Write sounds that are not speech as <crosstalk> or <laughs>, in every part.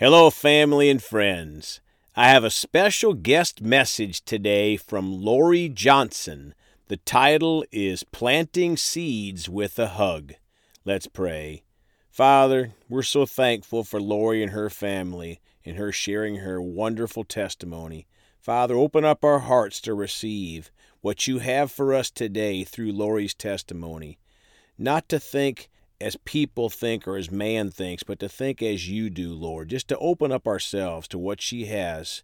Hello, family and friends. I have a special guest message today from Lori Johnson. The title is Planting Seeds with a Hug. Let's pray. Father, we're so thankful for Lori and her family and her sharing her wonderful testimony. Father, open up our hearts to receive what you have for us today through Lori's testimony. Not to think as people think or as man thinks, but to think as you do, Lord. Just to open up ourselves to what she has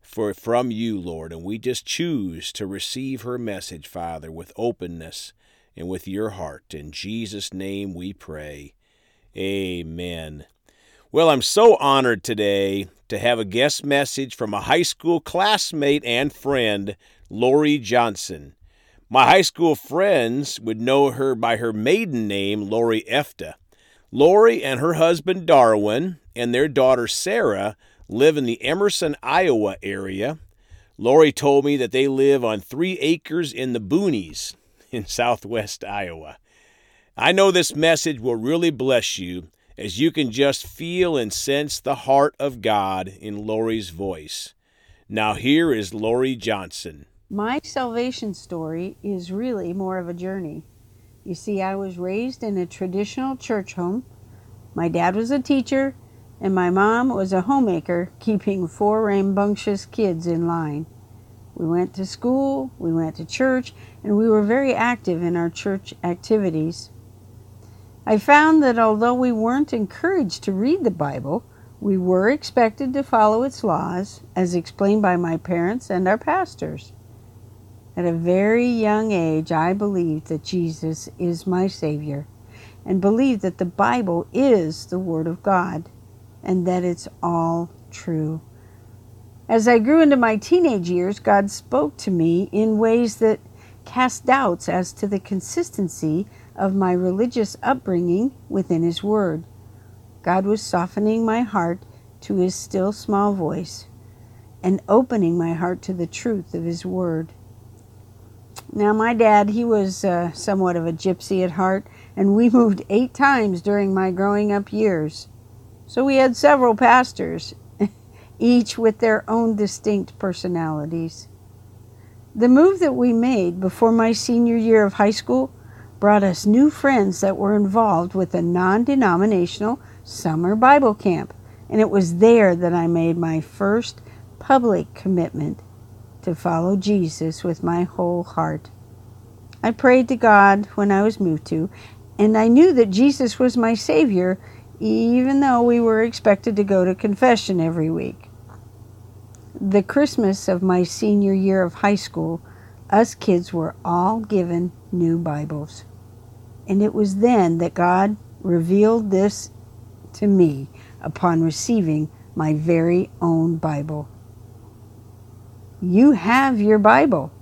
for from you, Lord, and we just choose to receive her message, Father, with openness and with your heart. In Jesus' name we pray. Amen. Well, I'm so honored today to have a guest message from a high school classmate and friend, Lori Johnson. My high school friends would know her by her maiden name, Lori Efta. Lori and her husband Darwin and their daughter Sarah live in the Emerson, Iowa area. Lori told me that they live on three acres in the boonies <laughs> in southwest Iowa. I know this message will really bless you as you can just feel and sense the heart of God in Lori's voice. Now, here is Lori Johnson. My salvation story is really more of a journey. You see, I was raised in a traditional church home. My dad was a teacher, and my mom was a homemaker, keeping four rambunctious kids in line. We went to school, we went to church, and we were very active in our church activities. I found that although we weren't encouraged to read the Bible, we were expected to follow its laws, as explained by my parents and our pastors. At a very young age, I believed that Jesus is my Savior and believed that the Bible is the Word of God and that it's all true. As I grew into my teenage years, God spoke to me in ways that cast doubts as to the consistency of my religious upbringing within His Word. God was softening my heart to His still small voice and opening my heart to the truth of His Word. Now, my dad, he was uh, somewhat of a gypsy at heart, and we <laughs> moved eight times during my growing up years. So we had several pastors, <laughs> each with their own distinct personalities. The move that we made before my senior year of high school brought us new friends that were involved with a non denominational summer Bible camp, and it was there that I made my first public commitment to follow Jesus with my whole heart. I prayed to God when I was moved to, and I knew that Jesus was my Savior, even though we were expected to go to confession every week. The Christmas of my senior year of high school, us kids were all given new Bibles. And it was then that God revealed this to me upon receiving my very own Bible. You have your Bible.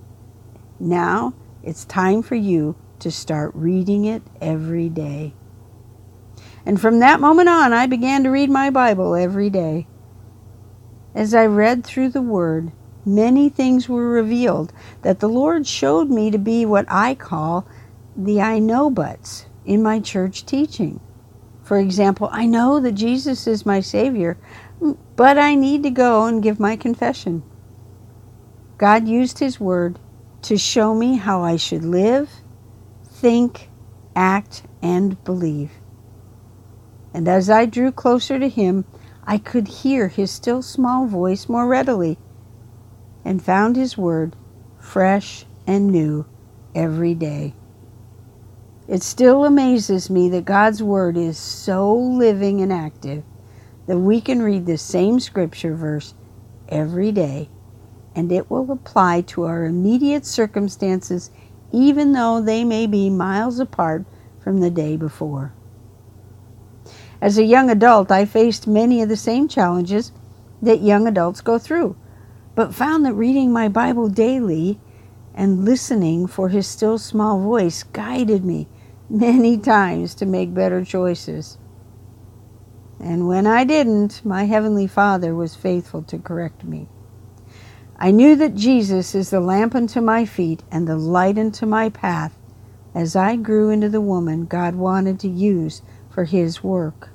Now it's time for you to start reading it every day. And from that moment on, I began to read my Bible every day. As I read through the Word, many things were revealed that the Lord showed me to be what I call the I know buts in my church teaching. For example, I know that Jesus is my Savior, but I need to go and give my confession. God used His Word to show me how I should live, think, act, and believe. And as I drew closer to Him, I could hear His still small voice more readily and found His Word fresh and new every day. It still amazes me that God's Word is so living and active that we can read the same scripture verse every day and it will apply to our immediate circumstances even though they may be miles apart from the day before. As a young adult, I faced many of the same challenges that young adults go through, but found that reading my Bible daily and listening for His still small voice guided me many times to make better choices. And when I didn't, my Heavenly Father was faithful to correct me. I knew that Jesus is the lamp unto my feet and the light unto my path as I grew into the woman God wanted to use for His work.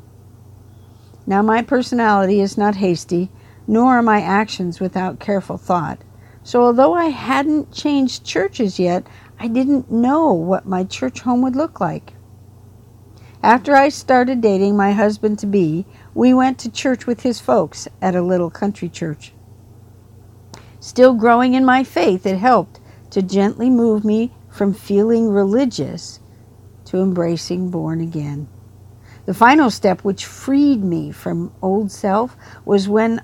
Now, my personality is not hasty, nor are my actions without careful thought. So, although I hadn't changed churches yet, I didn't know what my church home would look like. After I started dating my husband to be, we went to church with his folks at a little country church. Still growing in my faith, it helped to gently move me from feeling religious to embracing born again. The final step, which freed me from old self, was when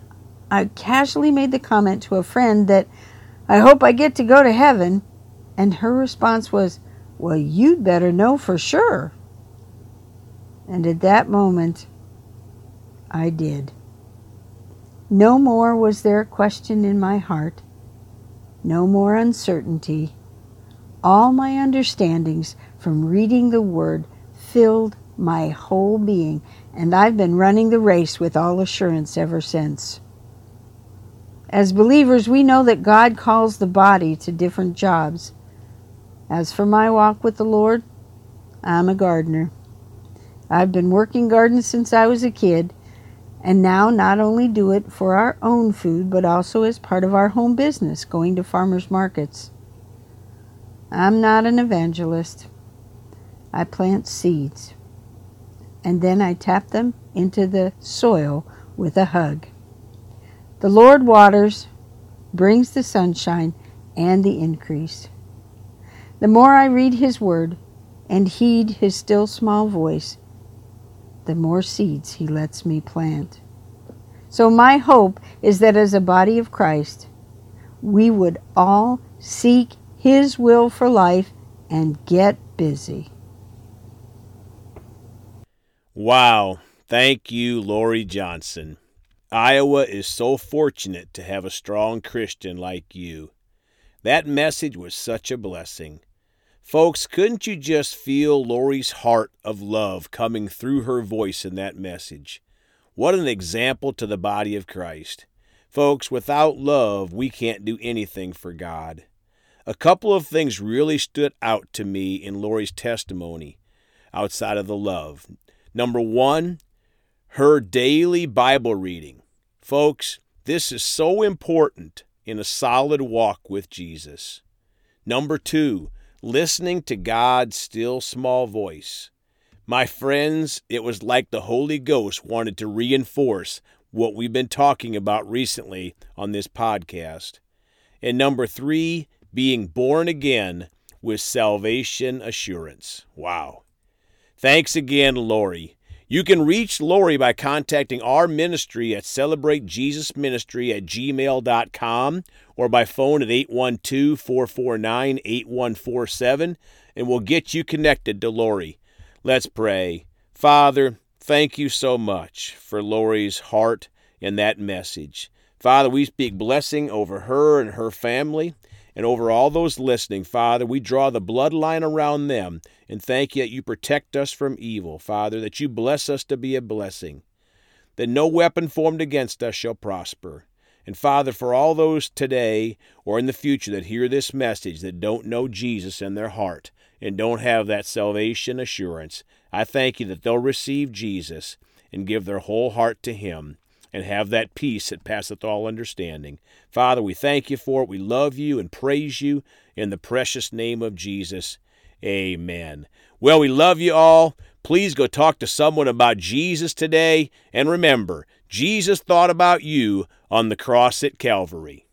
I casually made the comment to a friend that I hope I get to go to heaven, and her response was, Well, you'd better know for sure. And at that moment, I did. No more was there a question in my heart, no more uncertainty. All my understandings from reading the Word filled my whole being, and I've been running the race with all assurance ever since. As believers, we know that God calls the body to different jobs. As for my walk with the Lord, I'm a gardener. I've been working gardens since I was a kid, and now not only do it for our own food, but also as part of our home business, going to farmers markets. I'm not an evangelist. I plant seeds and then I tap them into the soil with a hug. The Lord waters, brings the sunshine and the increase. The more I read His Word and heed His still small voice, the more seeds He lets me plant. So, my hope is that as a body of Christ, we would all seek His will for life and get busy. Wow. Thank you, Lori Johnson. Iowa is so fortunate to have a strong Christian like you. That message was such a blessing. Folks, couldn't you just feel Lori's heart of love coming through her voice in that message? What an example to the body of Christ. Folks, without love, we can't do anything for God. A couple of things really stood out to me in Lori's testimony outside of the love. Number one, her daily Bible reading. Folks, this is so important in a solid walk with Jesus. Number two, listening to God's still small voice. My friends, it was like the Holy Ghost wanted to reinforce what we've been talking about recently on this podcast. And number three, being born again with salvation assurance. Wow. Thanks again, Lori. You can reach Lori by contacting our ministry at celebratejesusministry at gmail.com or by phone at 812 449 8147, and we'll get you connected to Lori. Let's pray. Father, thank you so much for Lori's heart and that message. Father, we speak blessing over her and her family and over all those listening, Father, we draw the bloodline around them and thank you that you protect us from evil, Father, that you bless us to be a blessing, that no weapon formed against us shall prosper. And Father, for all those today or in the future that hear this message that don't know Jesus in their heart and don't have that salvation assurance, I thank you that they'll receive Jesus and give their whole heart to Him and have that peace that passeth all understanding. Father, we thank you for it. We love you and praise you in the precious name of Jesus. Amen. Well, we love you all. Please go talk to someone about Jesus today. And remember, Jesus thought about you on the cross at Calvary.